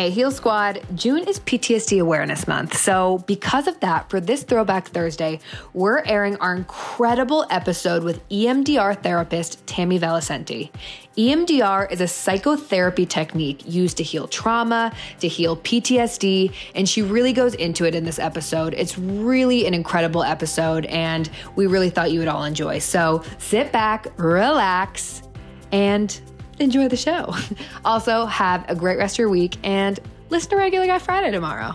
Hey, Heal Squad, June is PTSD Awareness Month. So, because of that, for this Throwback Thursday, we're airing our incredible episode with EMDR therapist Tammy Valicenti. EMDR is a psychotherapy technique used to heal trauma, to heal PTSD, and she really goes into it in this episode. It's really an incredible episode, and we really thought you would all enjoy. So, sit back, relax, and enjoy the show. Also, have a great rest of your week and listen to Regular Guy Friday tomorrow.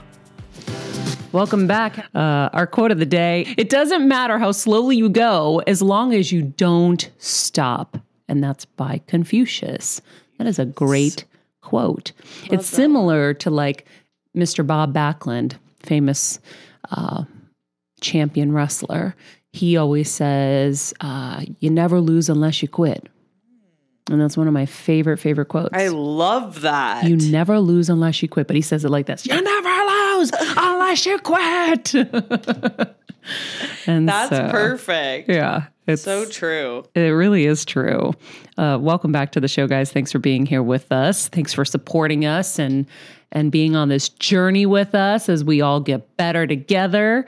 Welcome back. Uh, our quote of the day It doesn't matter how slowly you go as long as you don't stop. And that's by Confucius. That is a great quote. Love it's that. similar to like Mr. Bob Backlund, famous uh, champion wrestler. He always says, uh, You never lose unless you quit. And that's one of my favorite, favorite quotes. I love that. You never lose unless you quit. But he says it like this You never lose unless you quit. and that's so, perfect. Yeah. It's so true. It really is true. Uh, welcome back to the show, guys. Thanks for being here with us. Thanks for supporting us and and being on this journey with us as we all get better together.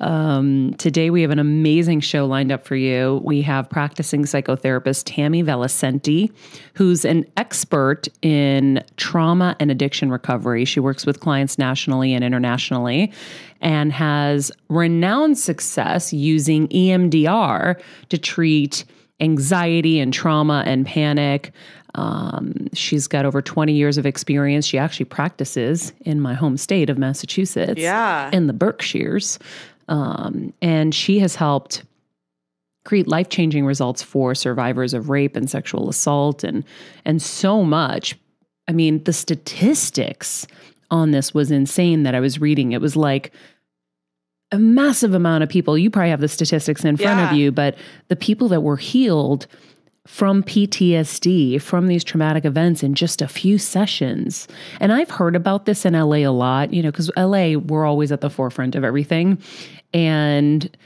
Um, today, we have an amazing show lined up for you. We have practicing psychotherapist Tammy Valicenti, who's an expert in trauma and addiction recovery. She works with clients nationally and internationally and has renowned success using EMDR to treat anxiety and trauma and panic. Um, she's got over 20 years of experience. She actually practices in my home state of Massachusetts, yeah, in the Berkshires, um, and she has helped create life changing results for survivors of rape and sexual assault, and and so much. I mean, the statistics on this was insane that I was reading. It was like a massive amount of people. You probably have the statistics in front yeah. of you, but the people that were healed from PTSD, from these traumatic events in just a few sessions. And I've heard about this in LA a lot, you know, because LA, we're always at the forefront of everything. And,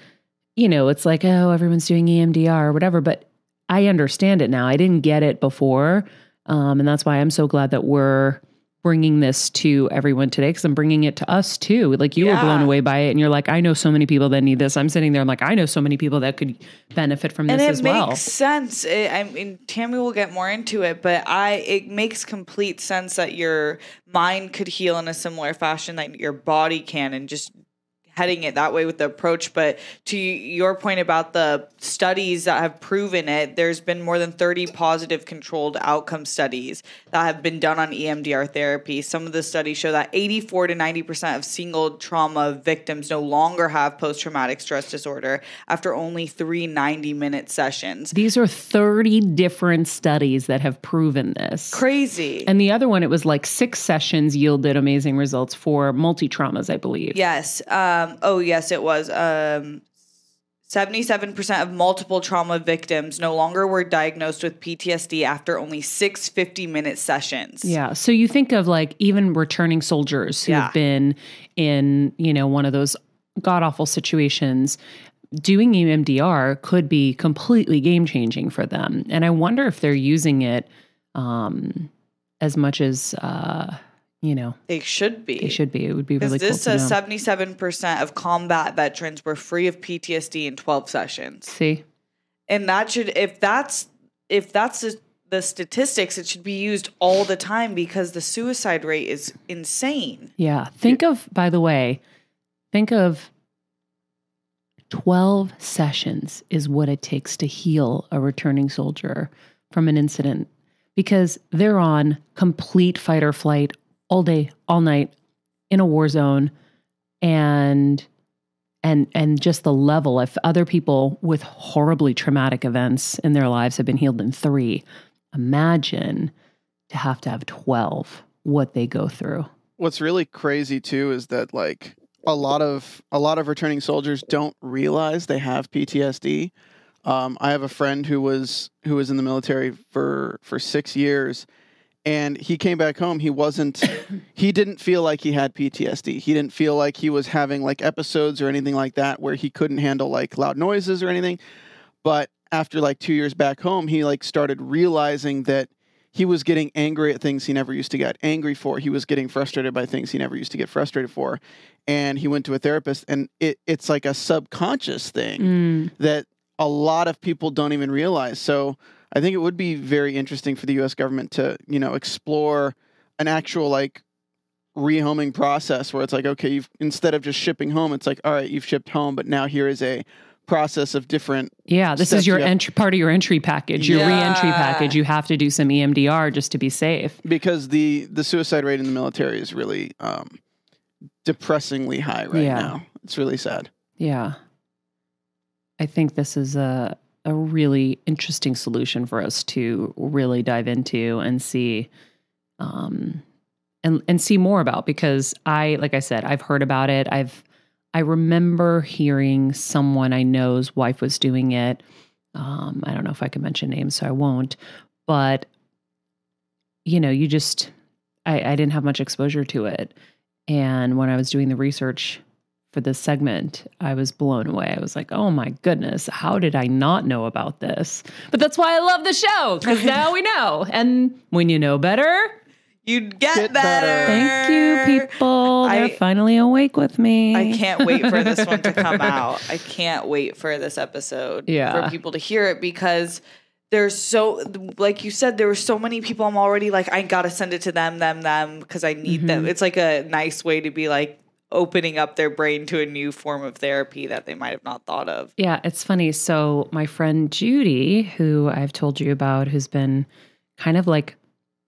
you know, it's like, oh, everyone's doing EMDR or whatever. But I understand it now. I didn't get it before. Um, and that's why I'm so glad that we're bringing this to everyone today because I'm bringing it to us too. Like you yeah. were blown away by it, and you're like, I know so many people that need this. I'm sitting there, I'm like, I know so many people that could benefit from this as well. And it makes sense. It, I mean, Tammy will get more into it, but I it makes complete sense that your mind could heal in a similar fashion that your body can, and just heading it that way with the approach. But to your point about the studies that have proven it, there's been more than 30 positive controlled outcome studies that have been done on EMDR therapy. Some of the studies show that 84 to 90% of single trauma victims no longer have post traumatic stress disorder after only three 90 minute sessions. These are 30 different studies that have proven this. Crazy. And the other one, it was like six sessions yielded amazing results for multi traumas, I believe. Yes. Um, um, oh yes, it was. Um, 77% of multiple trauma victims no longer were diagnosed with PTSD after only six 50 minute sessions. Yeah. So you think of like even returning soldiers who Yeah. have been in, you know, one of those god awful situations. Doing EMDR could be completely game changing for them. And I wonder if they're using it um, as much as, uh, you know, They should be. they should be. It would be really cool this to says know. 77% of combat veterans were free of PTSD in 12 sessions. See? And that should, if that's, if that's the, the statistics, it should be used all the time because the suicide rate is insane. Yeah. Think of, by the way, think of 12 sessions is what it takes to heal a returning soldier from an incident because they're on complete fight or flight all day, all night in a war zone and and and just the level if other people with horribly traumatic events in their lives have been healed in 3 imagine to have to have 12 what they go through What's really crazy too is that like a lot of a lot of returning soldiers don't realize they have PTSD. Um, I have a friend who was who was in the military for for six years, and he came back home. He wasn't. he didn't feel like he had PTSD. He didn't feel like he was having like episodes or anything like that where he couldn't handle like loud noises or anything. But after like two years back home, he like started realizing that he was getting angry at things he never used to get angry for. He was getting frustrated by things he never used to get frustrated for. And he went to a therapist, and it, it's like a subconscious thing Mm, that a lot of people don't even realize. So I think it would be very interesting for the U.S. government to, you know, explore an actual like rehoming process where it's like, okay, you've instead of just shipping home, it's like, all right, you've shipped home, but now here is a process of different. yeah, this is your you entry part of your entry package, your re-entry Yeah. package. You have to do some EMDR just to be safe. Because the the suicide rate in the military is really um, depressingly high right Yeah. now. It's really sad. Yeah. I think this is a a really interesting solution for us to really dive into and see um and and see more about because I like I said, I've heard about it. I've I remember hearing someone I know's wife was doing it. Um, I don't know if I can mention names, so I won't. But you know, you just I, I didn't have much exposure to it. And when I was doing the research for this segment, I was blown away. I was like, oh my goodness, how did I not know about this? But that's why I love the show, because now we know. And when you know better, You'd get, Get better. better. thank you, people. They're I- finally awake with me. I can't wait for this one to come out. I can't wait for this episode Yeah. for people to hear it because there's so like you said there were so many people I'm already like I got to send it to them them them because I need Mm-hmm. them. It's like a nice way to be like opening up their brain to a new form of therapy that they might have not thought of. Yeah, it's funny. So, my friend Judy, who I've told you about, who's been kind of like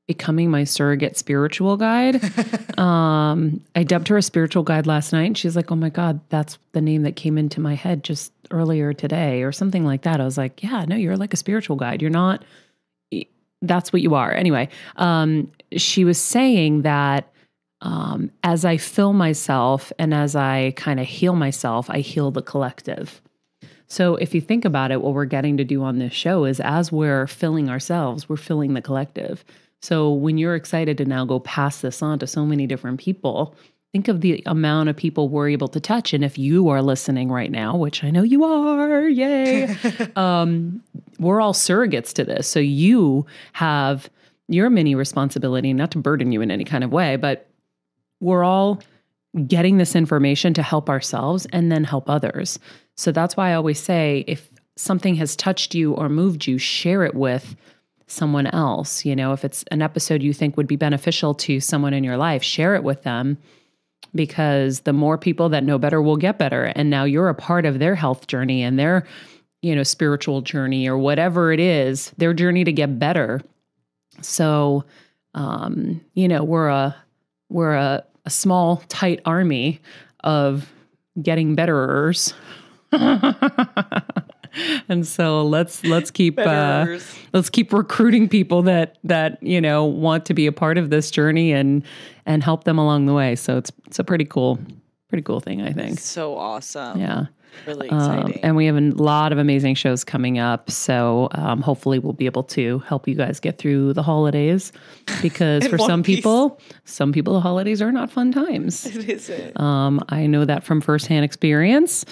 becoming my surrogate spiritual guide. um, I dubbed her a spiritual guide last night. And she's like, oh my God, that's the name that came into my head just earlier today, or something like that. I was like, yeah, no, you're like a spiritual guide. You're not, that's what you are. Anyway, um, she was saying that um, as I fill myself and as I kind of heal myself, I heal the collective. So if you think about it, what we're getting to do on this show is as we're filling ourselves, we're filling the collective. So when you're excited to now go pass this on to so many different people, think of the amount of people we're able to touch. And if you are listening right now, which I know you are, yay, um, we're all surrogates to this. So you have your mini responsibility, not to burden you in any kind of way, but we're all getting this information to help ourselves and then help others. So that's why I always say if something has touched you or moved you, share it with someone else. You know, if it's an episode you think would be beneficial to someone in your life, share it with them because the more people that know better will get better. And now you're a part of their health journey and their, you know, spiritual journey or whatever it is, their journey to get better. So, um, you know, we're a we're a, a small, tight army of getting betterers. and so let's let's keep uh, let's keep recruiting people that that you know want to be a part of this journey and and help them along the way. So it's it's a pretty cool pretty cool thing, I think. So awesome. Yeah. Really Um, and we have a lot of amazing shows coming up. So um, hopefully we'll be able to help you guys get through the holidays because for some piece. people, some people, the holidays are not fun times. it isn't. Um, I know that from firsthand experience,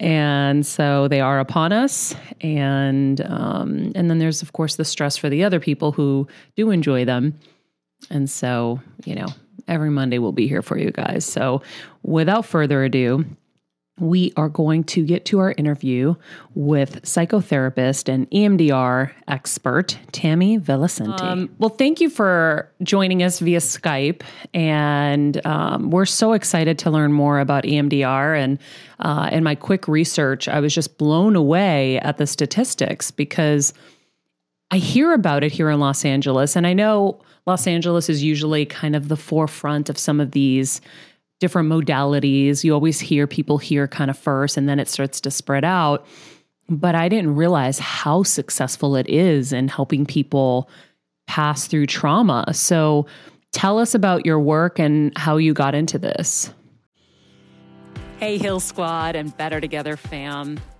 and so they are upon us. And um, and then there's of course the stress for the other people who do enjoy them. And so you know, every Monday we'll be here for you guys. So without further ado. We are going to get to our interview with psychotherapist and EMDR expert Tammy Valicenti. Um, well, thank you for joining us via Skype, and um, we're so excited to learn more about EMDR. And uh, in my quick research, I was just blown away at the statistics because I hear about it here in Los Angeles, and I know Los Angeles is usually kind of the forefront of some of these different modalities. You always hear people here kind of first, and then it starts to spread out. But I didn't realize how successful it is in helping people pass through trauma. So tell us about your work and how you got into this. Hey, Heal Squad and Better Together fam.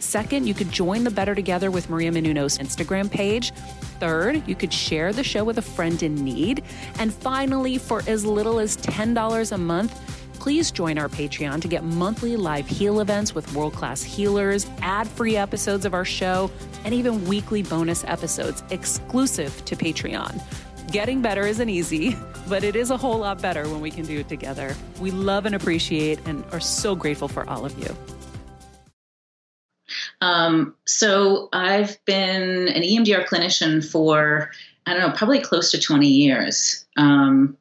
Second, you could join the Better Together with Maria Menounos Instagram page. Third, you could share the show with a friend in need. And finally, for as little as $10 a month, please join our Patreon to get monthly live heal events with world class healers, ad free episodes of our show, and even weekly bonus episodes exclusive to Patreon. Getting better isn't easy, but it is a whole lot better when we can do it together. We love and appreciate and are so grateful for all of you. Um, so I've been an EMDR clinician for, I don't know, probably close to 20 years. Um,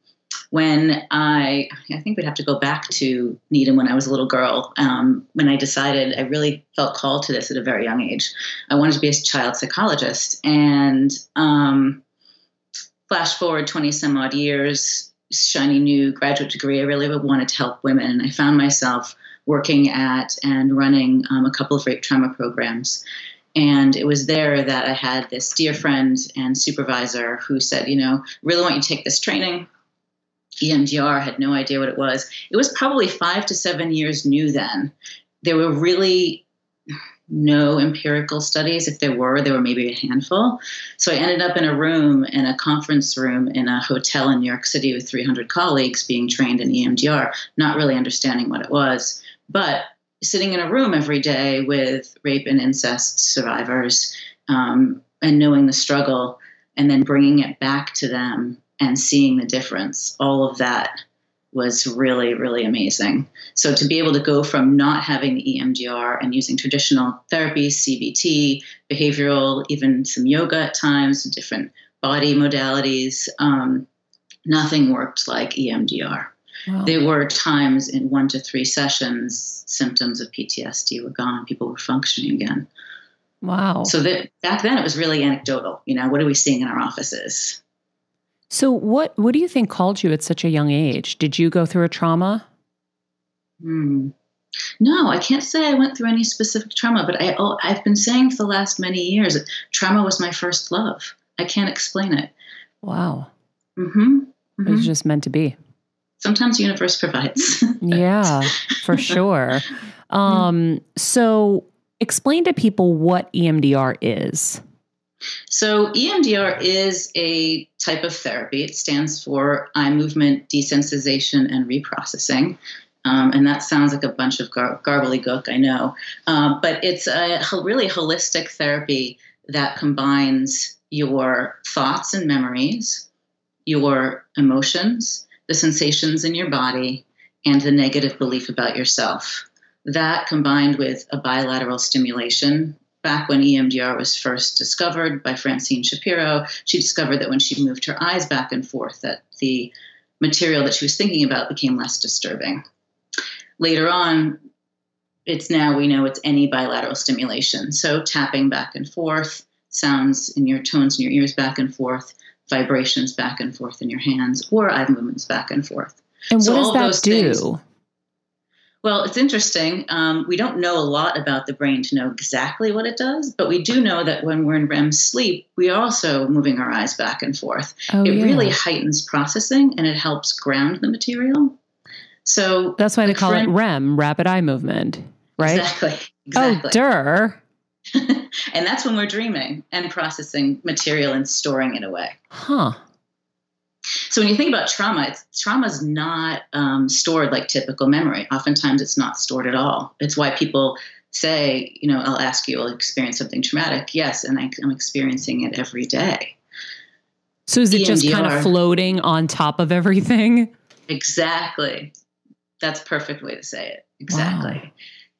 when I, I think we'd have to go back to Needham when I was a little girl. Um, when I decided I really felt called to this at a very young age. I wanted to be a child psychologist. And um, flash forward 20 some odd years, shiny new graduate degree, I really wanted to help women. And I found myself working at and running um, a couple of rape trauma programs. And it was there that I had this dear friend and supervisor who said, you know, really want you to take this training. EMDR had no idea what it was. It was probably five to seven years new then. There were really no empirical studies. If there were, there were maybe a handful. So I ended up in a room, in a conference room in a hotel in New York City with 300 colleagues being trained in EMDR, not really understanding what it was. But sitting in a room every day with rape and incest survivors um, and knowing the struggle and then bringing it back to them and seeing the difference, all of that was really, really amazing. So to be able to go from not having the EMDR and using traditional therapies, CBT, behavioral, even some yoga at times, different body modalities, um, nothing worked like EMDR. Wow. There were times in one to three sessions, symptoms of PTSD were gone. People were functioning again. wow. So that back then it was really anecdotal. You know, what are we seeing in our offices? So what what do you think called you at such a young age? Did you go through a trauma? Hmm. No, I can't say I went through any specific trauma, but I, oh, I've been saying for the last many years that trauma was my first love. I can't explain it. Wow. mm-hmm It was just meant to be. Sometimes the universe provides. Yeah, for sure. Um, so explain to people what EMDR is. So, EMDR is a type of therapy. It stands for eye movement desensitization and reprocessing. Um, and that sounds like a bunch of gar- gook, I know. Um, but it's a really holistic therapy that combines your thoughts and memories, your emotions, the sensations in your body, and the negative belief about yourself. That combined with a bilateral stimulation back when EMDR was first discovered by Francine Shapiro, she discovered that when she moved her eyes back and forth, that the material that she was thinking about became less disturbing. later on, it's now we know it's any bilateral stimulation. So tapping back and forth, sounds in your tones in your ears back and forth, vibrations back and forth in your hands, or eye movements back and forth. And So what does that do? things- Well, it's interesting. Um, we don't know a lot about the brain to know exactly what it does, but we do know that when we're in REM sleep, we are also moving our eyes back and forth. Oh, it yeah. really heightens processing and it helps ground the material. So That's why they call for it REM, rapid eye movement, right? Exactly. Exactly. Oh, dur. and that's when we're dreaming and processing material and storing it away. Huh. So when you think about trauma, trauma is not um, stored like typical memory. Oftentimes, it's not stored at all. It's why people say, you know, I'll ask you, I'll experience something traumatic. Yes, and I, I'm experiencing it every day. So is it just kind of floating on top of everything? Exactly. That's a perfect way to say it. Exactly. Wow.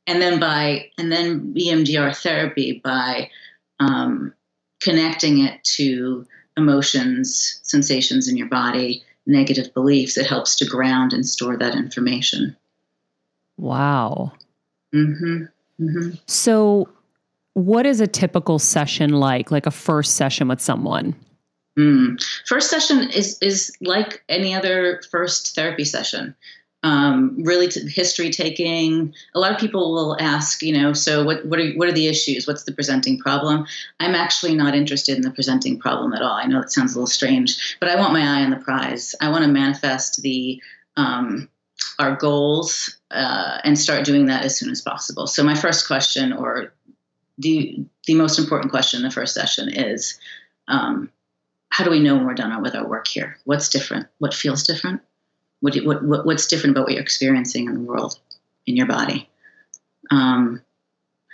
And then by and then EMDR therapy by um, connecting it to emotions, sensations in your body, negative beliefs, it helps to ground and store that information. Wow. Mm-hmm. Mm-hmm. So what is a typical session like, like a first session with someone? Mm. First session is is like any other first therapy session. Um, really, t- history taking. A lot of people will ask, you know, so what what are what are the issues? What's the presenting problem? I'm actually not interested in the presenting problem at all. I know that sounds a little strange, but I want my eye on the prize. I want to manifest the um, our goals uh, and start doing that as soon as possible. So my first question, or the the most important question in the first session, is. Um, how do we know when we're done with our work here? What's different? What feels different? What, what, what what's different about what you're experiencing in the world, in your body? Um,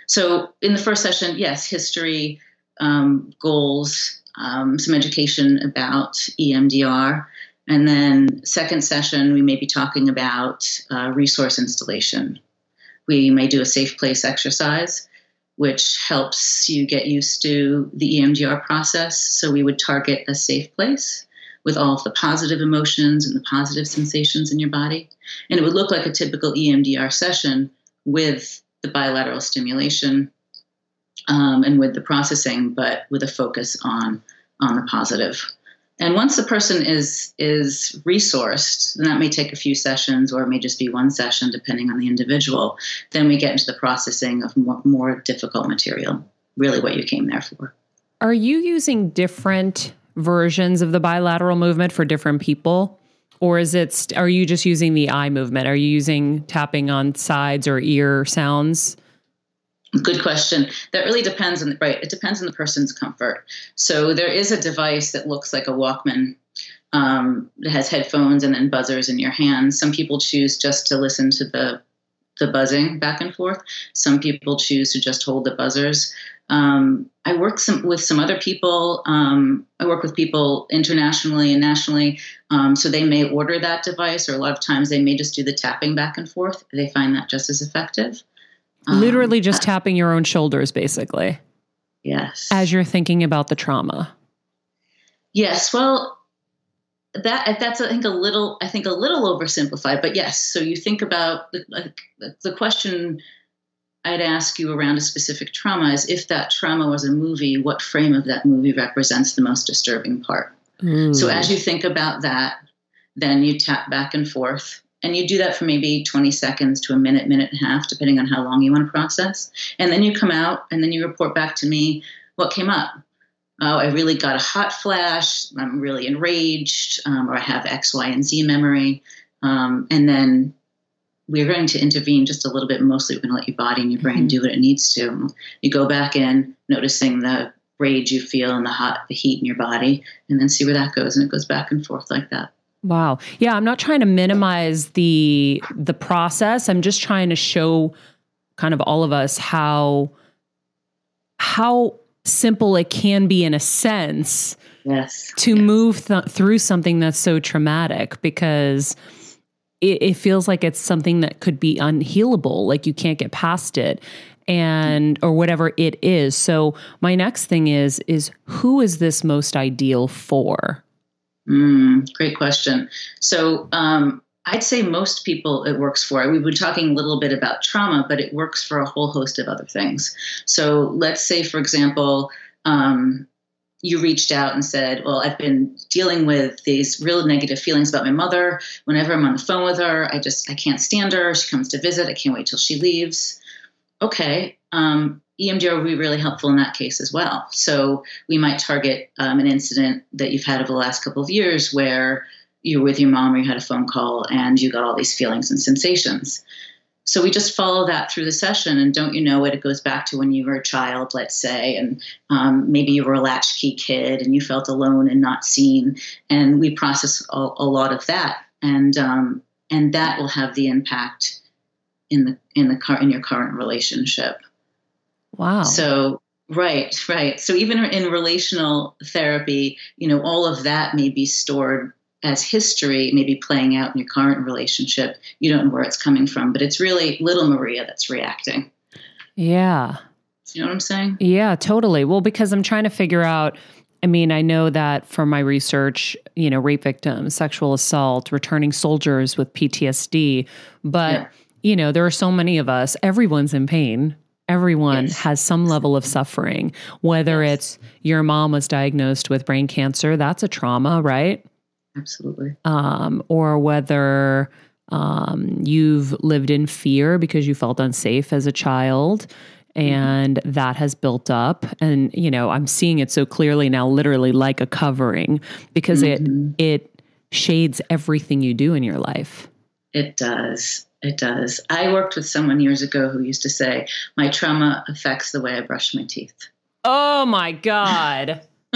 so in the first session, yes, history, um, goals, um, some education about EMDR, and then second session we may be talking about uh, resource installation. We may do a safe place exercise which helps you get used to the EMDR process. So we would target a safe place with all of the positive emotions and the positive sensations in your body. And it would look like a typical EMDR session with the bilateral stimulation um, and with the processing, but with a focus on on the positive. And once the person is is resourced, and that may take a few sessions or it may just be one session depending on the individual, then we get into the processing of more, more difficult material, really what you came there for. Are you using different versions of the bilateral movement for different people? Or is it, are you just using the eye movement? Are you using tapping on sides or ear sounds? Good question. That really depends on the right. It depends on the person's comfort. So there is a device that looks like a Walkman. Um, has headphones and then buzzers in your hands. Some people choose just to listen to the the buzzing back and forth. Some people choose to just hold the buzzers. Um, I work some, with some other people. Um, I work with people internationally and nationally. Um, so they may order that device, or a lot of times they may just do the tapping back and forth. They find that just as effective. Um, Literally just tapping your own shoulders, basically, yes. as you're thinking about the trauma. Yes, well, that that's I think a little I think a little oversimplified, but yes. So you think about the like, the question I'd ask you around a specific trauma is if that trauma was a movie, what frame of that movie represents the most disturbing part? So as you think about that, then you tap back and forth. And you do that for maybe 20 seconds to a minute, minute and a half, depending on how long you want to process. And then you come out and then you report back to me what came up. Oh, I really got a hot flash. I'm really enraged, um, or I have X, Y, and Z memory. Um, and then we're going to intervene just a little bit. Mostly, we're going to let your body and your brain Mhm. do what it needs to. You go back in, noticing the rage you feel and the hot, the heat in your body, and then see where that goes. And it goes back and forth like that. Wow. Yeah, I'm not trying to minimize the the process. I'm just trying to show kind of all of us how how simple it can be in a sense Yes. to move th- through something that's so traumatic because it, it feels like it's something that could be unhealable like you can't get past it and or whatever it is so my next thing is is who is this most ideal for Mm, great question. So um, I'd say most people it works for. We've been talking a little bit about trauma, but it works for a whole host of other things. So let's say, for example, um, you reached out and said, Well, I've been dealing with these real negative feelings about my mother. Whenever I'm on the phone with her, I just I can't stand her. She comes to visit. I can't wait till she leaves. Okay. Um, EMDR would be really helpful in that case as well. So we might target um, an incident that you've had over the last couple of years where you're with your mom or you had a phone call and you got all these feelings and sensations. So we just follow that through the session, and don't you know it? It goes back to when you were a child, let's say, and um, maybe you were a latchkey kid and you felt alone and not seen. And we process a, a lot of that, and um, and that will have the impact in the in the car in your current relationship. Wow. So right, right. So even in relational therapy, you know, all of that may be stored as history maybe playing out in your current relationship. You don't know where it's coming from, but it's really little Maria that's reacting. Yeah. You know what I'm saying? Yeah, totally. Well, because I'm trying to figure out. I mean, I know that from my research, you know, rape victims, sexual assault, returning soldiers with PTSD, but Yeah. you know, there are so many of us. Everyone's in pain. Everyone Yes. has some level of suffering. Whether Yes. it's your mom was diagnosed with brain cancer, that's a trauma, right? Absolutely. um, or whether um, you've lived in fear because you felt unsafe as a child and that has built up and you know i'm seeing it so clearly now literally like a covering because Mhm. it it shades everything you do in your life It does. It does. I worked with someone years ago who used to say, My trauma affects the way I brush my teeth. oh my god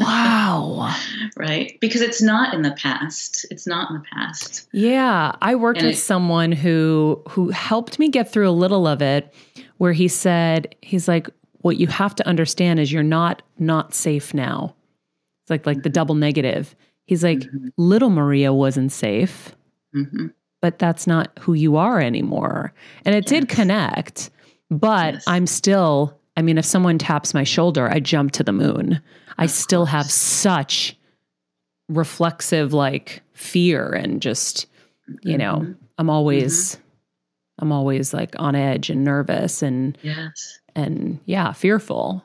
wow right? Because it's not in the past. It's not in the past. Yeah, I worked And with it- someone who who helped me get through a little of it where he said he's like what you have to understand is you're not not safe now. It's like like the double negative. He's like Mhm. little Maria wasn't safe, hmm but that's not who you are anymore. And it did connect, but Yes. I'm still I mean if someone taps my shoulder, I jump to the moon. I still have such reflexive like fear and just you know Mhm. i'm always i'm always like on edge and nervous and Yes. and yeah fearful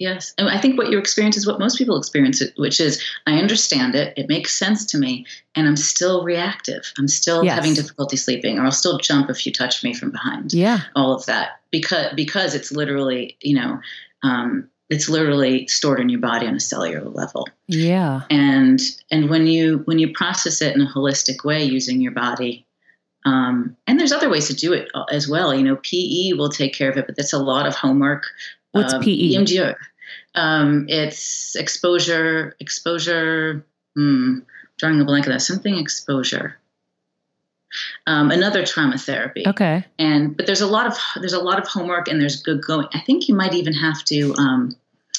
Yes. And I think what you experience is what most people experience, which is I understand it, it makes sense to me, and I'm still reactive. I'm still Yes. having difficulty sleeping, or I'll still jump if you touch me from behind. yeah All of that because because it's literally you know um, it's literally stored in your body on a cellular level. yeah and and when you when you process it in a holistic way using your body um, and there's other ways to do it uh, as well you know pe will take care of it but that's a lot of homework What's E um, PE? EMDR. Um, it's exposure exposure hmm, drawing a blank of that something exposure um, another trauma therapy okay and but there's a lot of there's a lot of homework and there's good going i think you might even have to um,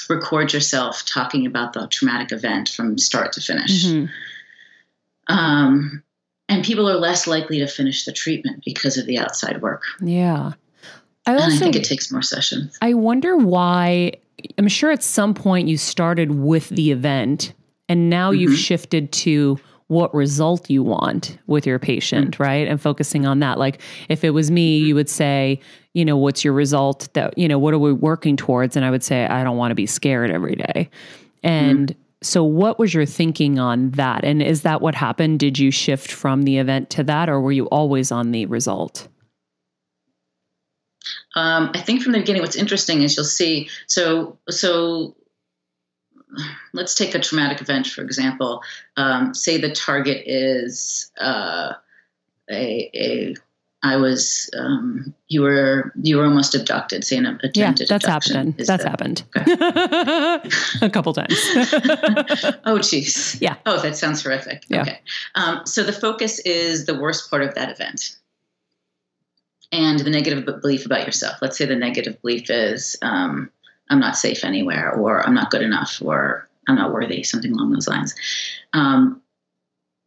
record yourself talking about the traumatic event from start to finish Mhm. um, and people are less likely to finish the treatment because of the outside work yeah i and i also think it takes more sessions I wonder why. I'm sure at some point you started with the event and now you've Mhm. shifted to what result you want with your patient, right? And focusing on that. Like if it was me, you would say, you know, what's your result that, you know, what are we working towards? And I would say, I don't want to be scared every day. And so what was your thinking on that? And is that what happened? Did you shift from the event to that or were you always on the result? Um, I think from the beginning, what's interesting is you'll see. So, so let's take a traumatic event for example. Um, say the target is uh, a, a I was um, you were you were almost abducted. Say an attempted Yeah, that's abduction happened. That's the- happened a couple times. oh, jeez. Yeah. Oh, that sounds horrific. Yeah. Okay. Um, so the focus is the worst part of that event and the negative belief about yourself. Let's say the negative belief is um, I'm not safe anywhere, or I'm not good enough, or I'm not worthy, something along those lines. Um,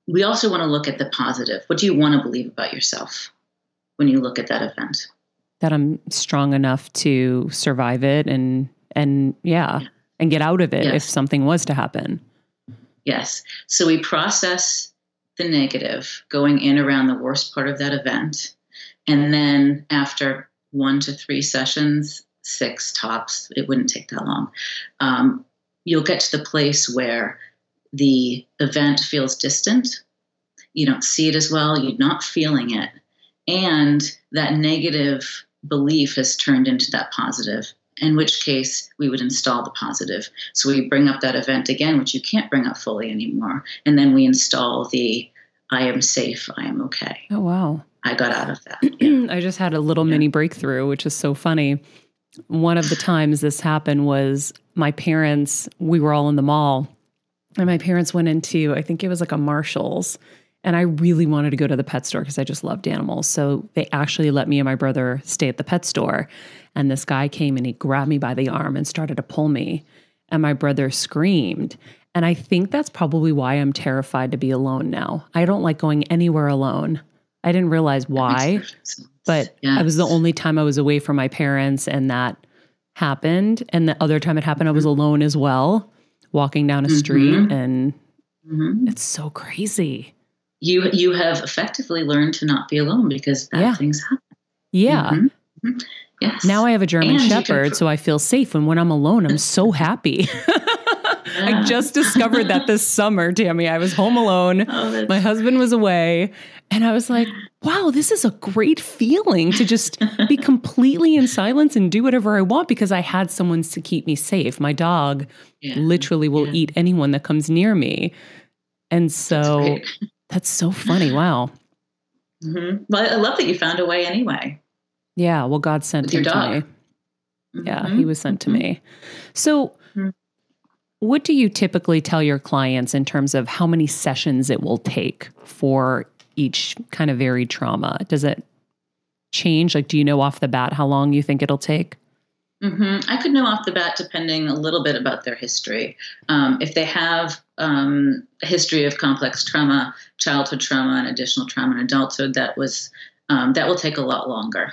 we also want to look at the positive. What do you want to believe about yourself when you look at that event? that I'm strong enough to survive it and and yeah, and get out of it if something was to happen. Yes. So we process the negative going in around the worst part of that event. And then after one to three sessions, six tops, it wouldn't take that long, um, you'll get to the place where the event feels distant. You don't see it as well. You're not feeling it. And that negative belief has turned into that positive in which case we would install the positive. So we bring up that event again, which you can't bring up fully anymore. And then we install the I am safe, I am okay. Oh wow. I got out of that. Yeah. I just had a little mini breakthrough, which is so funny. One of the times this happened was my parents, we were all in the mall, and my parents went into, I think it was like a Marshall's, and I really wanted to go to the pet store because I just loved animals. So they actually let me and my brother stay at the pet store. And this guy came and he grabbed me by the arm and started to pull me. And my brother screamed. And I think that's probably why I'm terrified to be alone now. I don't like going anywhere alone. I didn't realize why but it was the only time I was away from my parents and that happened. And the other time it happened, I was alone as well, walking down a street Mhm. and Mhm. it's so crazy. You you have effectively learned to not be alone because bad Yeah. things happen. Yeah. Mhm. Mhm. Yes. Now I have a German And you can Shepherd, so I feel safe. And when I'm alone, I'm so happy. I just discovered that this summer, Tammy. I was home alone. Oh, My husband was away. And I was like, wow, this is a great feeling to just be completely in silence and do whatever I want because I had someone to keep me safe. My dog yeah. literally will Yeah. eat anyone that comes near me. And so great. that's so funny. Wow. Mhm. Well, I love that you found a way anyway. Yeah. Well, God sent With him your to dog. me. Yeah. Mhm. He was sent to Mhm. me. So. What do you typically tell your clients in terms of how many sessions it will take for each kind of varied trauma? Does it change? Like, do you know off the bat how long you think it'll take? hmm I could know off the bat, depending a little bit about their history. Um, if they have um, a history of complex trauma, childhood trauma, and additional trauma in adulthood, that was um, that will take a lot longer.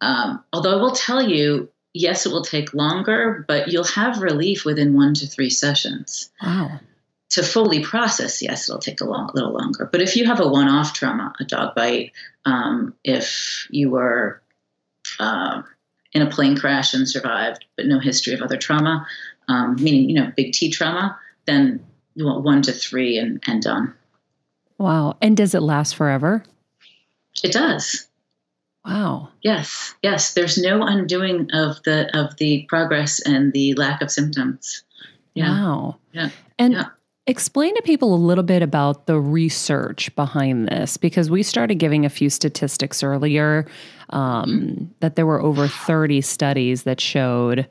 Um, although I will tell you, yes, it will take longer, but you'll have relief within one to three sessions. Wow. To fully process, yes, it'll take a long, little longer. But if you have a one-off trauma, a dog bite, um, if you were um, in a plane crash and survived, but no history of other trauma, um, meaning you know big T trauma, then you want one to three and, and done. Wow. And does it last forever? It does. Wow. Yes, yes. There's no undoing of the of the progress and the lack of symptoms. Yeah. Wow. Yeah. And Yeah. explain to people a little bit about the research behind this because we started giving a few statistics earlier um, that there were over 30 studies that showed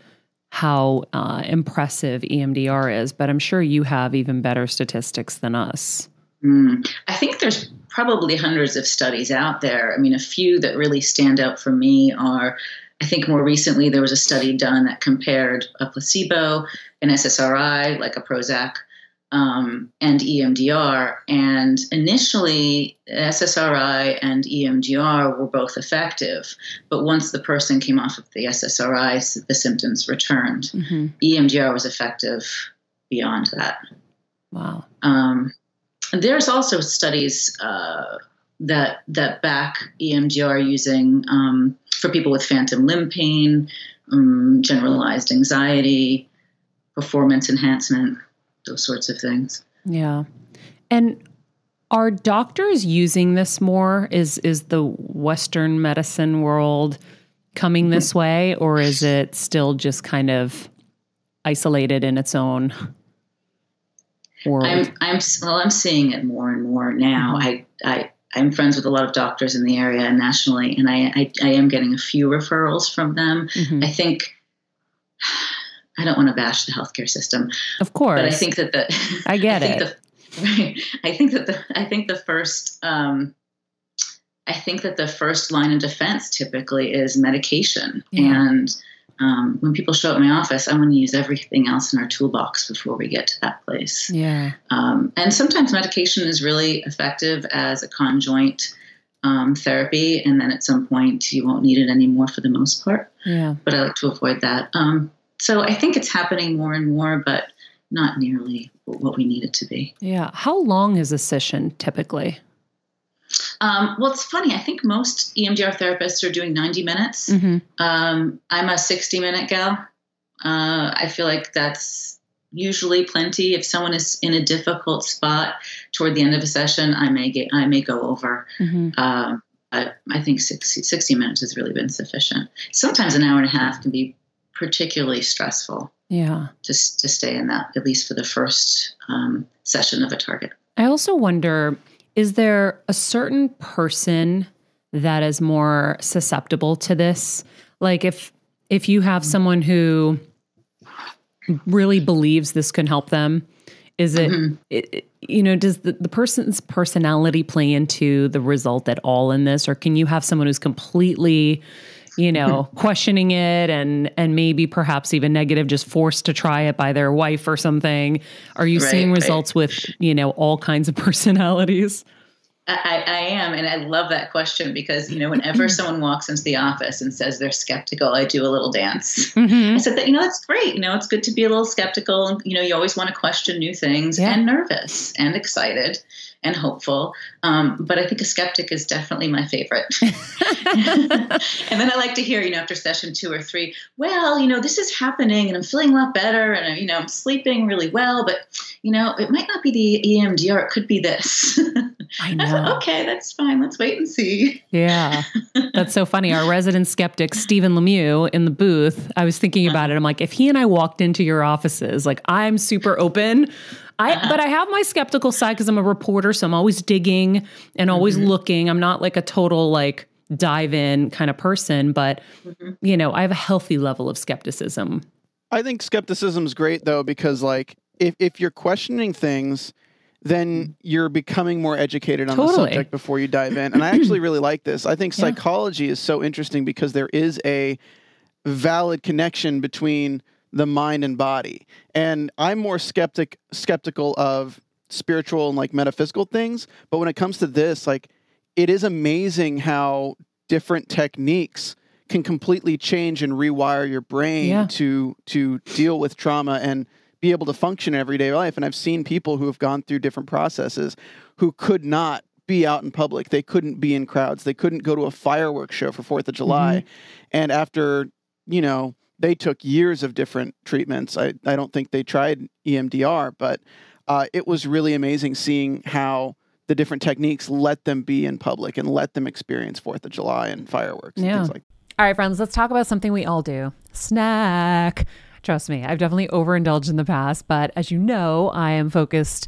how uh, impressive EMDR is, but I'm sure you have even better statistics than us. Mm. I think there's probably hundreds of studies out there. I mean, a few that really stand out for me are I think more recently there was a study done that compared a placebo, an SSRI, like a Prozac, um, and EMDR. And initially, SSRI and EMDR were both effective. But once the person came off of the SSRI, the symptoms returned. Mm-hmm. EMDR was effective beyond that. Wow. Um, there's also studies uh, that that back EMDR using um, for people with phantom limb pain, um, generalized anxiety, performance enhancement, those sorts of things. Yeah. And are doctors using this more? Is is the Western medicine world coming this way, or is it still just kind of isolated in its own world? I'm I'm well, I'm seeing it more and more now. Mm-hmm. I I I'm friends with a lot of doctors in the area and nationally, and I I, I am getting a few referrals from them. Mhm. I think. I don't want to bash the healthcare system, Of course. but I think that the I get think it. The, right. I think that the I think the first um, I think that the first line of defense typically is medication, Yeah. and um, when people show up in my office, I want to use everything else in our toolbox before we get to that place. yeah. Um, and sometimes medication is really effective as a conjoint um, therapy, and then at some point you won't need it anymore for the most part. Yeah. But I like to avoid that. Um, so I think it's happening more and more, but not nearly what we need it to be. Yeah. How long is a session typically? Um, well, it's funny. I think most EMDR therapists are doing 90 minutes. Mm-hmm. Um, I'm a 60 minute gal. Uh, I feel like that's usually plenty. If someone is in a difficult spot toward the end of a session, I may get I may go over. Mm-hmm. Um, but I think 60, 60 minutes has really been sufficient. Sometimes an hour and a half can be particularly stressful Yeah. to, to stay in that, at least for the first um, session of a target. I also wonder is there a certain person that is more susceptible to this? Like if if you have someone who really believes this can help them, is it, Mhm. it it- you know, does the, the person's personality play into the result at all in this? Or can you have someone who's completely you know questioning it and and maybe perhaps even negative just forced to try it by their wife or something are you Right, seeing right. results with you know all kinds of personalities I, I am, and I love that question because you know, whenever someone walks into the office and says they're skeptical, I do a little dance. Mm-hmm. I said that you know that's great. You know, it's good to be a little skeptical, and you know, you always want to question new things, Yeah. and nervous, and excited, and hopeful. Um, but I think a skeptic is definitely my favorite. and then I like to hear, you know, after session two or three, well, you know, this is happening, and I'm feeling a lot better, and you know, I'm sleeping really well, but you know, it might not be the EMDR; it could be this. I I thought, know. okay, that's fine. Let's wait and see. Yeah. That's so funny. Our resident skeptic, Stephen Lemieux, in the booth, I was thinking about it. I'm like, if he and I walked into your offices, like I'm super open. I but I have my skeptical side because I'm a reporter, so I'm always digging and always mm-hmm. looking. I'm not like a total like dive in kind of person, but mm-hmm. you know, I have a healthy level of skepticism. I think skepticism's great though because like if if you're questioning things, then mm-hmm. you're becoming more educated on the subject before you dive in. And I actually really like this. I think Yeah. psychology is so interesting because there is a valid connection between the mind and body. And I'm more skeptic skeptical of spiritual and like metaphysical things, but when it comes to this, like it is amazing how different techniques can completely change and rewire your brain Yeah. to to deal with trauma and be able to function in everyday life. And I've seen people who have gone through different processes who could not be out in public. They couldn't be in crowds. They couldn't go to a fireworks show for Fourth of July. Mm-hmm. And after, you know, they took years of different treatments. I, I don't think they tried EMDR, but uh, it was really amazing seeing how the different techniques let them be in public and let them experience Fourth of July and fireworks and Yeah. things like All right, friends, let's talk about something we all do snack. Trust me, I've definitely overindulged in the past, but as you know, I am focused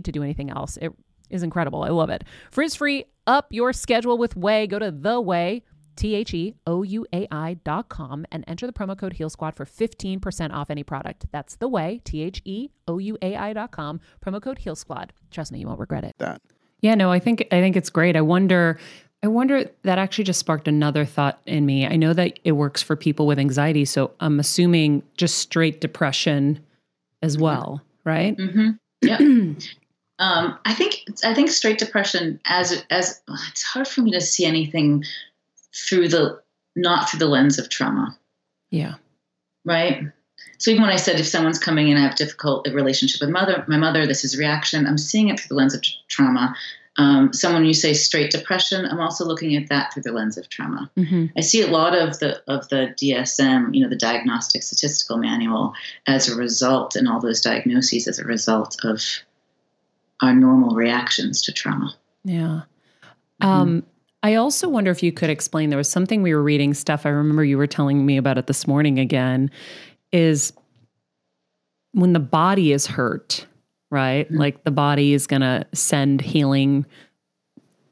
to do anything else. It is incredible. I love it. Frizz free, up your schedule with Ouai. Go to the Ouai. T H E O U A I dot com and enter the promo code Heal Squad for 15% off any product. That's the Ouai, T H E O U A I dot com, promo code Heal Squad. Trust me, you won't regret it. That. Yeah, no, I think I think it's great. I wonder I wonder that actually just sparked another thought in me. I know that it works for people with anxiety, so I'm assuming just straight depression as well, right? Mm-hmm. Yeah. um, I think I think straight depression as as it's hard for me to see anything through the not through the lens of trauma. Yeah. Right. So even when I said if someone's coming in, I have difficult relationship with mother, my mother, this is reaction. I'm seeing it through the lens of trauma. Um, someone you say straight depression, I'm also looking at that through the lens of trauma. Mm-hmm. I see a lot of the of the DSM, you know, the Diagnostic Statistical Manual, as a result, and all those diagnoses as a result of our normal reactions to trauma. Yeah. Um, I also wonder if you could explain. There was something we were reading, stuff. I remember you were telling me about it this morning again. Is when the body is hurt, right? Mhm. Like the body is going to send healing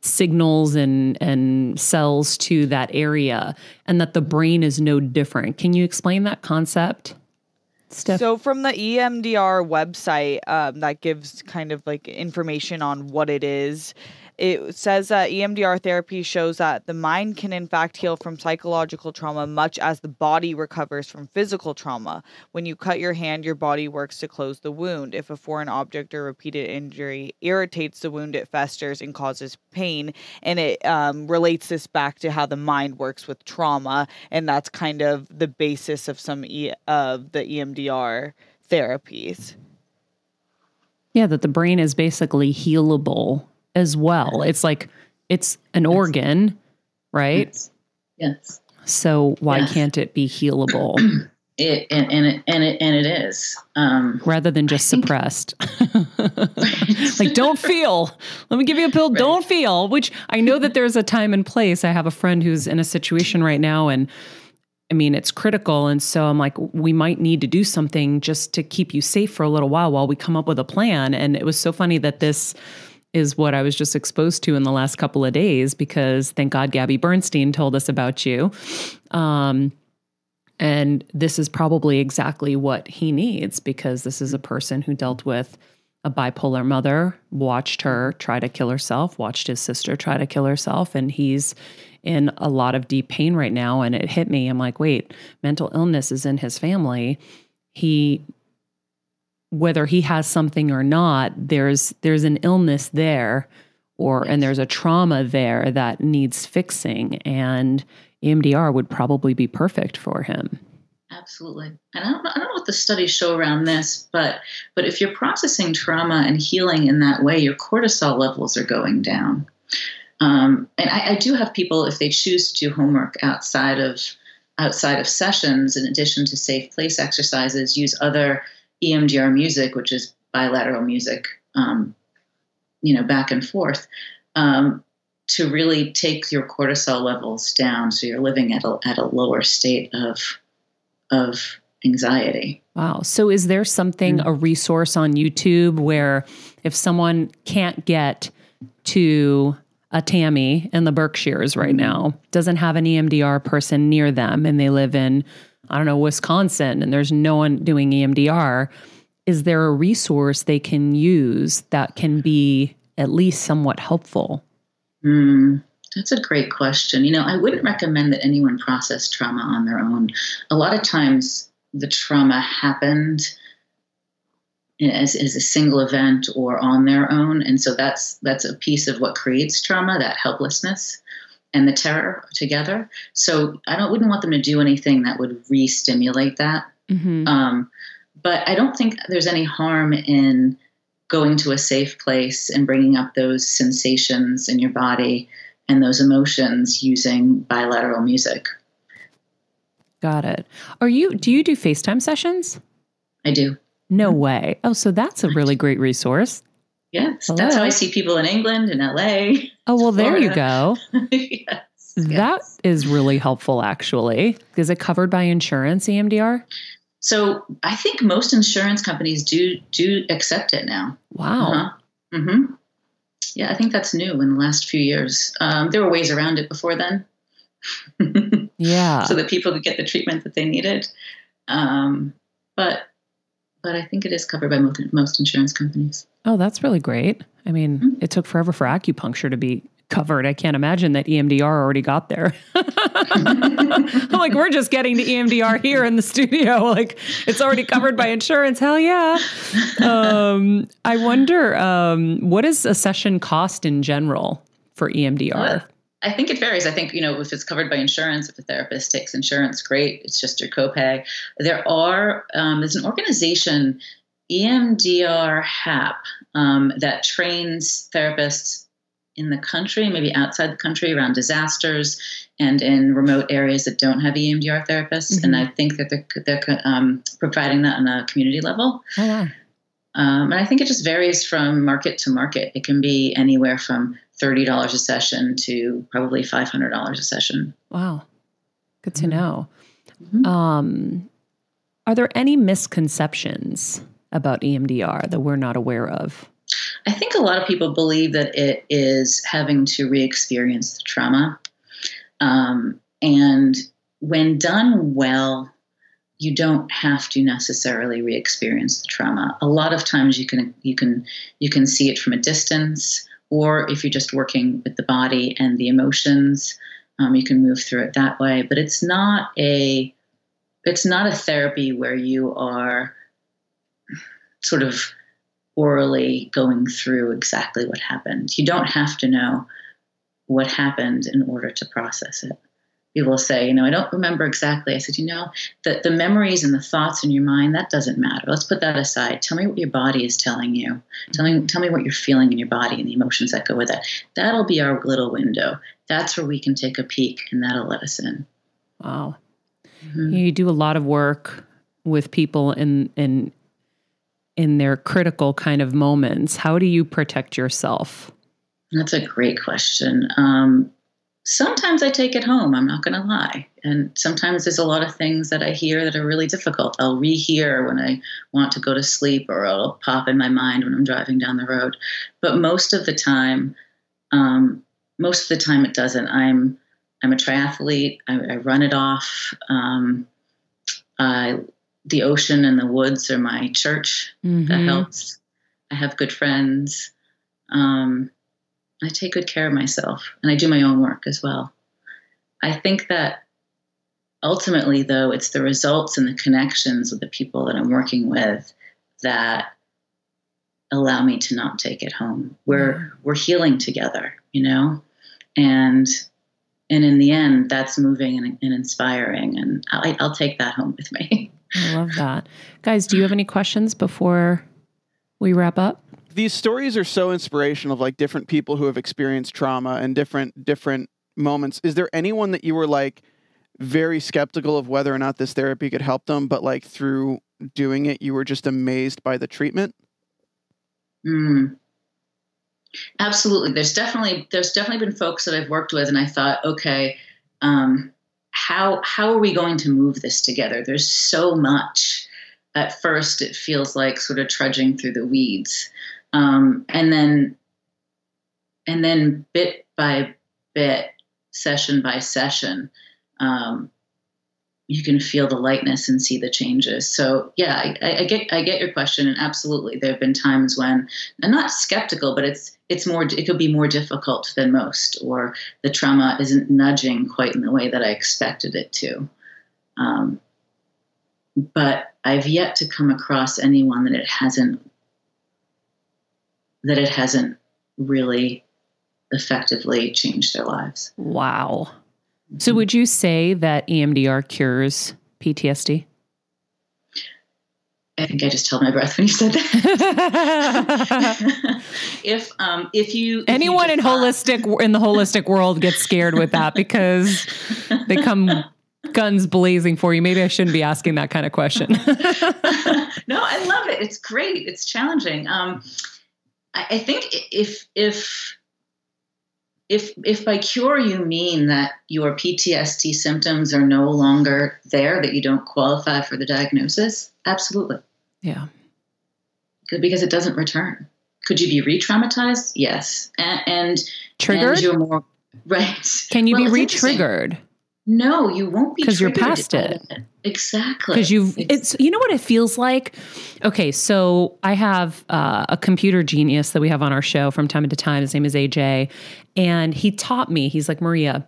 signals and and cells to that area and that the brain is no different. Can you explain that concept? So from the EMDR website, um, that gives kind of like information on what it is. It says that EMDR therapy shows that the mind can in fact heal from psychological trauma much as the body recovers from physical trauma. When you cut your hand, your body works to close the wound. If a foreign object or repeated injury irritates the wound, it festers and causes pain. And it um, relates this back to how the mind works with trauma, and that's kind of the basis of some e- of the EMDR therapies. Yeah, that the brain is basically healable as well. It's like it's an organ, right? Yes. yes. So why Yes. can't it be healable It and, and it and it and it is. Um, rather than just think- suppressed? like don't feel. Let me give you a pill. Right. Don't feel. Which I know that there's a time and place. I have a friend who's in a situation right now and I mean, it's critical. And so I'm like, we might need to do something just to keep you safe for a little while while we come up with a plan. And it was so funny that this is what I was just exposed to in the last couple of days because thank God Gabby Bernstein told us about you. Um, and this is probably exactly what he needs because this is a person who dealt with a bipolar mother, watched her try to kill herself, watched his sister try to kill herself, and he's in a lot of deep pain right now. And it hit me. I'm like, wait, mental illness is in his family. He whether he has something or not, there's there's an illness there or and there's a trauma there that needs fixing. And EMDR would probably be perfect for him. Absolutely. And I don't, know, I don't know what the studies show around this, but but if you're processing trauma and healing in that way, your cortisol levels are going down. Um, and I, I do have people, if they choose to do homework outside of outside of sessions, in addition to safe place exercises, use other EMDR music, which is bilateral music, um, you know, back and forth, um, to really take your cortisol levels down, so you're living at a at a lower state of of anxiety. Wow. So is there something, a resource on YouTube where if someone can't get to a Tammy in the Berkshires right now doesn't have an EMDR person near them and they live in, I don't know, Wisconsin and there's no one doing EMDR, is there a resource they can use that can be at least somewhat helpful? Mm, that's a great question. You know, I wouldn't recommend that anyone process trauma on their own. A lot of times the trauma happened as, as a single event or on their own and so that's that's a piece of what creates trauma that helplessness and the terror together so i don't wouldn't want them to do anything that would re-stimulate that Mm-hmm. um, but i don't think there's any harm in going to a safe place and bringing up those sensations in your body and those emotions using bilateral music Got it. Are you do you do FaceTime sessions? i do No way. Oh, so that's a really great resource. yes that's how i see people in england and la Oh, well, there you go. yes. That yes. is really helpful, actually. Is it covered by insurance, EMDR? So I think most insurance companies do do accept it now. Wow. Uh-huh. hmm Yeah, I think that's new in the last few years. Um, there were ways around it before then, Yeah. so that people could get the treatment that they needed. Um, but but I think it is covered by most, most insurance companies. oh, that's really great. I mean, Mhm. it took forever for acupuncture to be covered. I can't imagine that EMDR already got there. I'm like, we're just getting to EMDR here in the studio. Like, it's already covered by insurance. Hell yeah. Um, I wonder, um, what does a session cost in general for EMDR? I think it varies. I think, you know, if it's covered by insurance, if the therapist takes insurance, great. It's just your copay. There are, um, there's an organization, EMDR HAP, um, that trains therapists in the country, maybe outside the country, around disasters and in remote areas that don't have EMDR therapists. And I think that they're, they're um, providing that on a community level. Oh, wow. Um, and I think it just varies from market to market. It can be anywhere from thirty dollars a session to probably five hundred dollars a session. Wow. Good to Mhm. know. Mhm. Um, are there any misconceptions about EMDR that we're not aware of? I think a lot of people believe that it is having to re-experience the trauma, um, and when done well, you don't have to necessarily re-experience the trauma. A lot of times, you can you can you can see it from a distance, or if you're just working with the body and the emotions, um, you can move through it that way. But it's not a it's not a therapy where you are sort of orally going through exactly what happened. You don't have to know what happened in order to process it. People will say, you know, I don't remember exactly. I said, you know, the, the memories and the thoughts in your mind, that doesn't matter. Let's put that aside. Tell me what your body is telling you. Tell me, tell me what you're feeling in your body and the emotions that go with it. That'll be our little window. That's where we can take a peek and that'll let us in. Wow. Mhm. You do a lot of work with people in in in their critical kind of moments. How do you protect yourself? That's a great question. Um, sometimes I take it home, I'm not going to lie. And sometimes there's a lot of things that I hear that are really difficult. I'll rehear when I want to go to sleep or it'll pop in my mind when I'm driving down the road. But most of the time, um, most of the time it doesn't. I'm I'm a triathlete. I, I run it off. Um, I, the ocean and the woods are my church that Mhm. helps. I have good friends. Um, I take good care of myself, and I do my own work as well. I think that ultimately, though, it's the results and the connections with the people that I'm working with that allow me to not take it home. We're we're healing together, you know, and and in the end, that's moving and, and inspiring, and I, I'll take that home with me. I love that. Guys, do you have any questions before we wrap up? These stories are so inspirational of like different people who have experienced trauma and different different moments. Is there anyone that you were like very skeptical of whether or not this therapy could help them, but like through doing it, you were just amazed by the treatment? Mm. Absolutely. There's definitely there's definitely been folks that I've worked with, and I thought, okay, um, how how are we going to move this together? There's so much. At first, it feels like sort of trudging through the weeds, um, and then and then bit by bit, session by session, um, you can feel the lightness and see the changes. So yeah, I, I, get I get your question, and absolutely, there have been times when I'm not skeptical, but it's it's more it could be more difficult than most, or the trauma isn't nudging quite in the way that I expected it to. Um, but I've yet to come across anyone that it hasn't that it hasn't really effectively changed their lives. Wow. So, would you say that EMDR cures PTSD? I think I just held my breath when you said that. if um, if you if anyone you in holistic in the holistic world gets scared with that because they come guns blazing for you, maybe I shouldn't be asking that kind of question. no, I love it. It's great. It's challenging. Um, I, I think if if if if by cure you mean that your PTSD symptoms are no longer there, that you don't qualify for the diagnosis, absolutely. Yeah. Because it doesn't return. Could you be re-traumatized? Yes. And, and triggered. And you're more right. Can you well, be re-triggered? No, you won't be because you're past it. Exactly. Because you've it's you know what it feels like. Okay, so I have uh, a computer genius that we have on our show from time to time. His name is AJ, and he taught me. He's like Maria.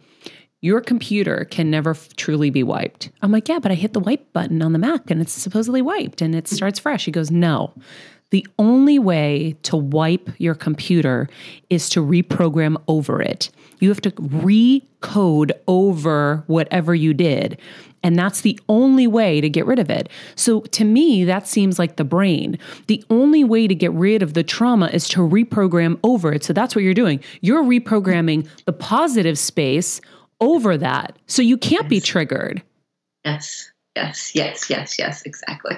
Your computer can never f- truly be wiped. I'm like, yeah, but I hit the wipe button on the Mac and it's supposedly wiped and it starts fresh. He goes, no, the only way to wipe your computer is to reprogram over it. You have to recode over whatever you did. And that's the only way to get rid of it. So to me, that seems like the brain. The only way to get rid of the trauma is to reprogram over it. So that's what you're doing. You're reprogramming the positive space over that. So you can't yes. be triggered. Yes, yes, yes, yes, yes, exactly.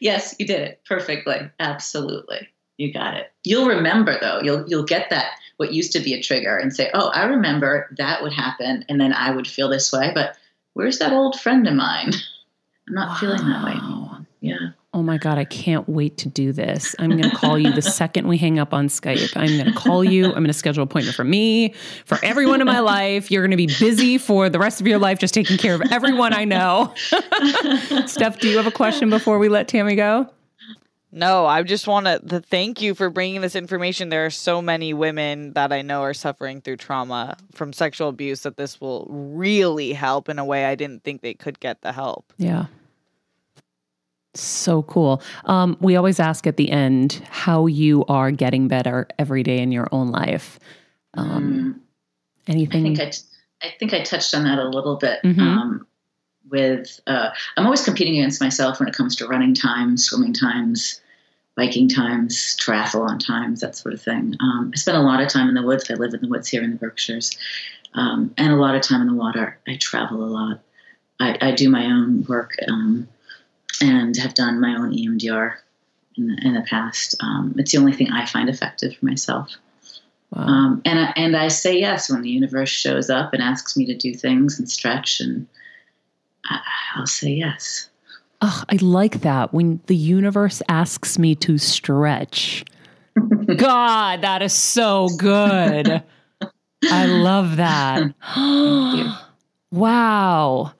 yes, you did it perfectly. Absolutely. You got it. You'll remember though. You'll you'll get that what used to be a trigger and say, "Oh, I remember that would happen and then I would feel this way, but where's that old friend of mine? I'm not wow. feeling that way anymore." Yeah oh my God, I can't wait to do this. I'm going to call you the second we hang up on Skype. I'm going to call you. I'm going to schedule an appointment for me, for everyone in my life. You're going to be busy for the rest of your life, just taking care of everyone I know. Steph, do you have a question before we let Tammy go? No, I just want to thank you for bringing this information. There are so many women that I know are suffering through trauma from sexual abuse that this will really help in a way I didn't think they could get the help. Yeah. So cool. Um, we always ask at the end how you are getting better every day in your own life. Um, mm. Anything? I think I, t- I think I touched on that a little bit. Mm-hmm. Um, with uh, I'm always competing against myself when it comes to running times, swimming times, biking times, triathlon times, that sort of thing. Um, I spend a lot of time in the woods. I live in the woods here in the Berkshires, um, and a lot of time in the water. I travel a lot. I, I do my own work. Um, and have done my own EMDR in the, in the past. Um, it's the only thing I find effective for myself. Wow. Um, and I, and I say yes when the universe shows up and asks me to do things and stretch, and I, I'll say yes. Oh, I like that when the universe asks me to stretch. God, that is so good. I love that. wow.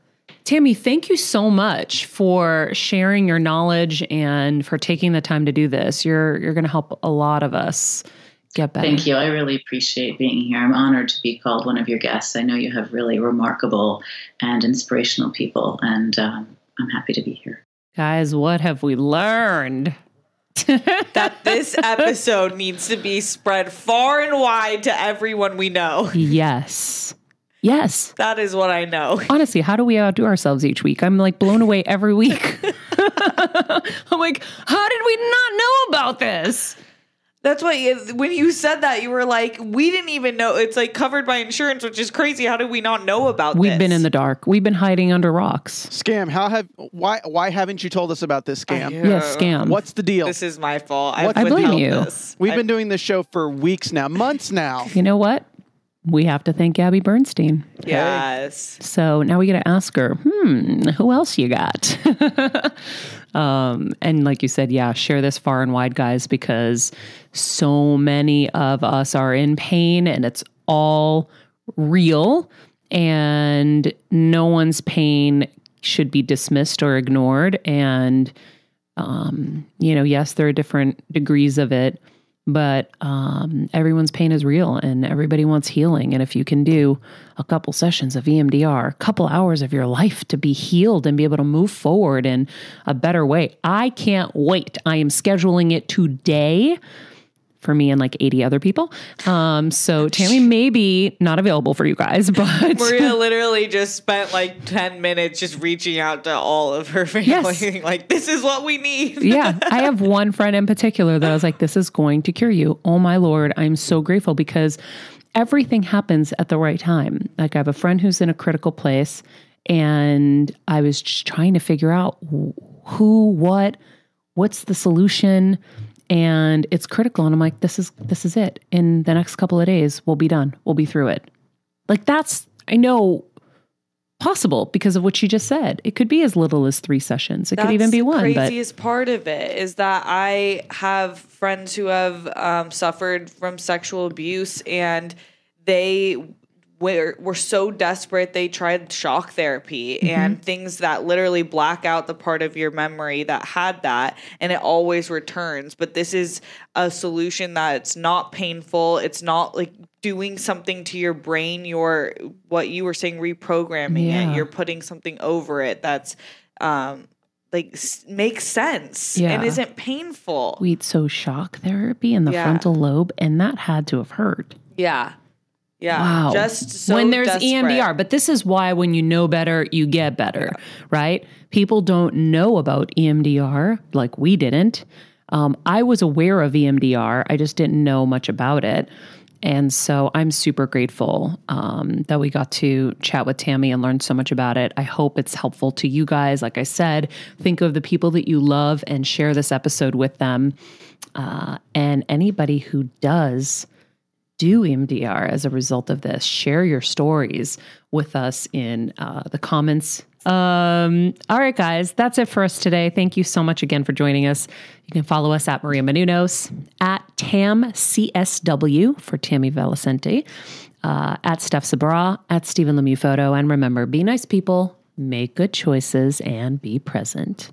Tammy, thank you so much for sharing your knowledge and for taking the time to do this. You're you're going to help a lot of us get better. Thank you. I really appreciate being here. I'm honored to be called one of your guests. I know you have really remarkable and inspirational people, and um, I'm happy to be here. Guys, what have we learned? that this episode needs to be spread far and wide to everyone we know. Yes. Yes. That is what I know. Honestly, how do we outdo ourselves each week? I'm like blown away every week. I'm like, how did we not know about this? That's why when you said that, you were like, we didn't even know. It's like covered by insurance, which is crazy. How did we not know about We've this? been in the dark. We've been hiding under rocks. Scam. How have why why haven't you told us about this scam? Yeah. Yes, scam. What's the deal? This is my fault. What- I've blame you. This. We've I- been doing this show for weeks now, months now. You know what? We have to thank Gabby Bernstein. Yes. So now we got to ask her, hmm, who else you got? um, and like you said, yeah, share this far and wide, guys, because so many of us are in pain and it's all real, and no one's pain should be dismissed or ignored. And, um, you know, yes, there are different degrees of it, but um, everyone's pain is real and everybody wants healing. And if you can do a couple sessions of EMDR, a couple hours of your life to be healed and be able to move forward in a better way, I can't wait. I am scheduling it today for me and like 80 other people. Um, so Tammy may be not available for you guys, but Maria literally just spent like 10 minutes just reaching out to all of her family. Yes. like, this is what we need. yeah, I have one friend in particular that I was like, this is going to cure you. Oh my Lord. I'm so grateful because everything happens at the right time. Like, I have a friend who's in a critical place, and I was just trying to figure out who, what, what's the solution. And it's critical. And I'm like, this is this is it. In the next couple of days, we'll be done. We'll be through it. Like that's I know possible because of what you just said. It could be as little as three sessions. It could even be one. The But craziest part of it is that I have friends who have um, suffered from sexual abuse, and they were were so desperate they tried shock therapy Mm-hmm. and things that literally black out the part of your memory that had that, and it always returns. But this is a solution that's not painful. It's not like doing something to your brain. You're what you were saying, reprogramming Yeah. it. You're putting something over it that's um like s- makes sense Yeah. and isn't painful. wait, so shock therapy in the Yeah. frontal lobe, and that had to have hurt. yeah. Yeah. Wow. Just so when there's desperate. EMDR, but this is why when you know better, you get better, right? People don't know about EMDR like we didn't. Um, I was aware of EMDR, I just didn't know much about it. And so I'm super grateful um, that we got to chat with Tammy and learn so much about it. I hope it's helpful to you guys. Like I said, think of the people that you love and share this episode with them. Uh, and anybody who does do MDR as a result of this. Share your stories with us in uh, the comments. Um, all right, guys, that's it for us today. Thank you so much again for joining us. You can follow us at Maria Menounos, at TamCSW for Tammy Valicenti, uh, at Steph Sabra, at Stephen Lemieux Photo. And remember, be nice people, make good choices, and be present.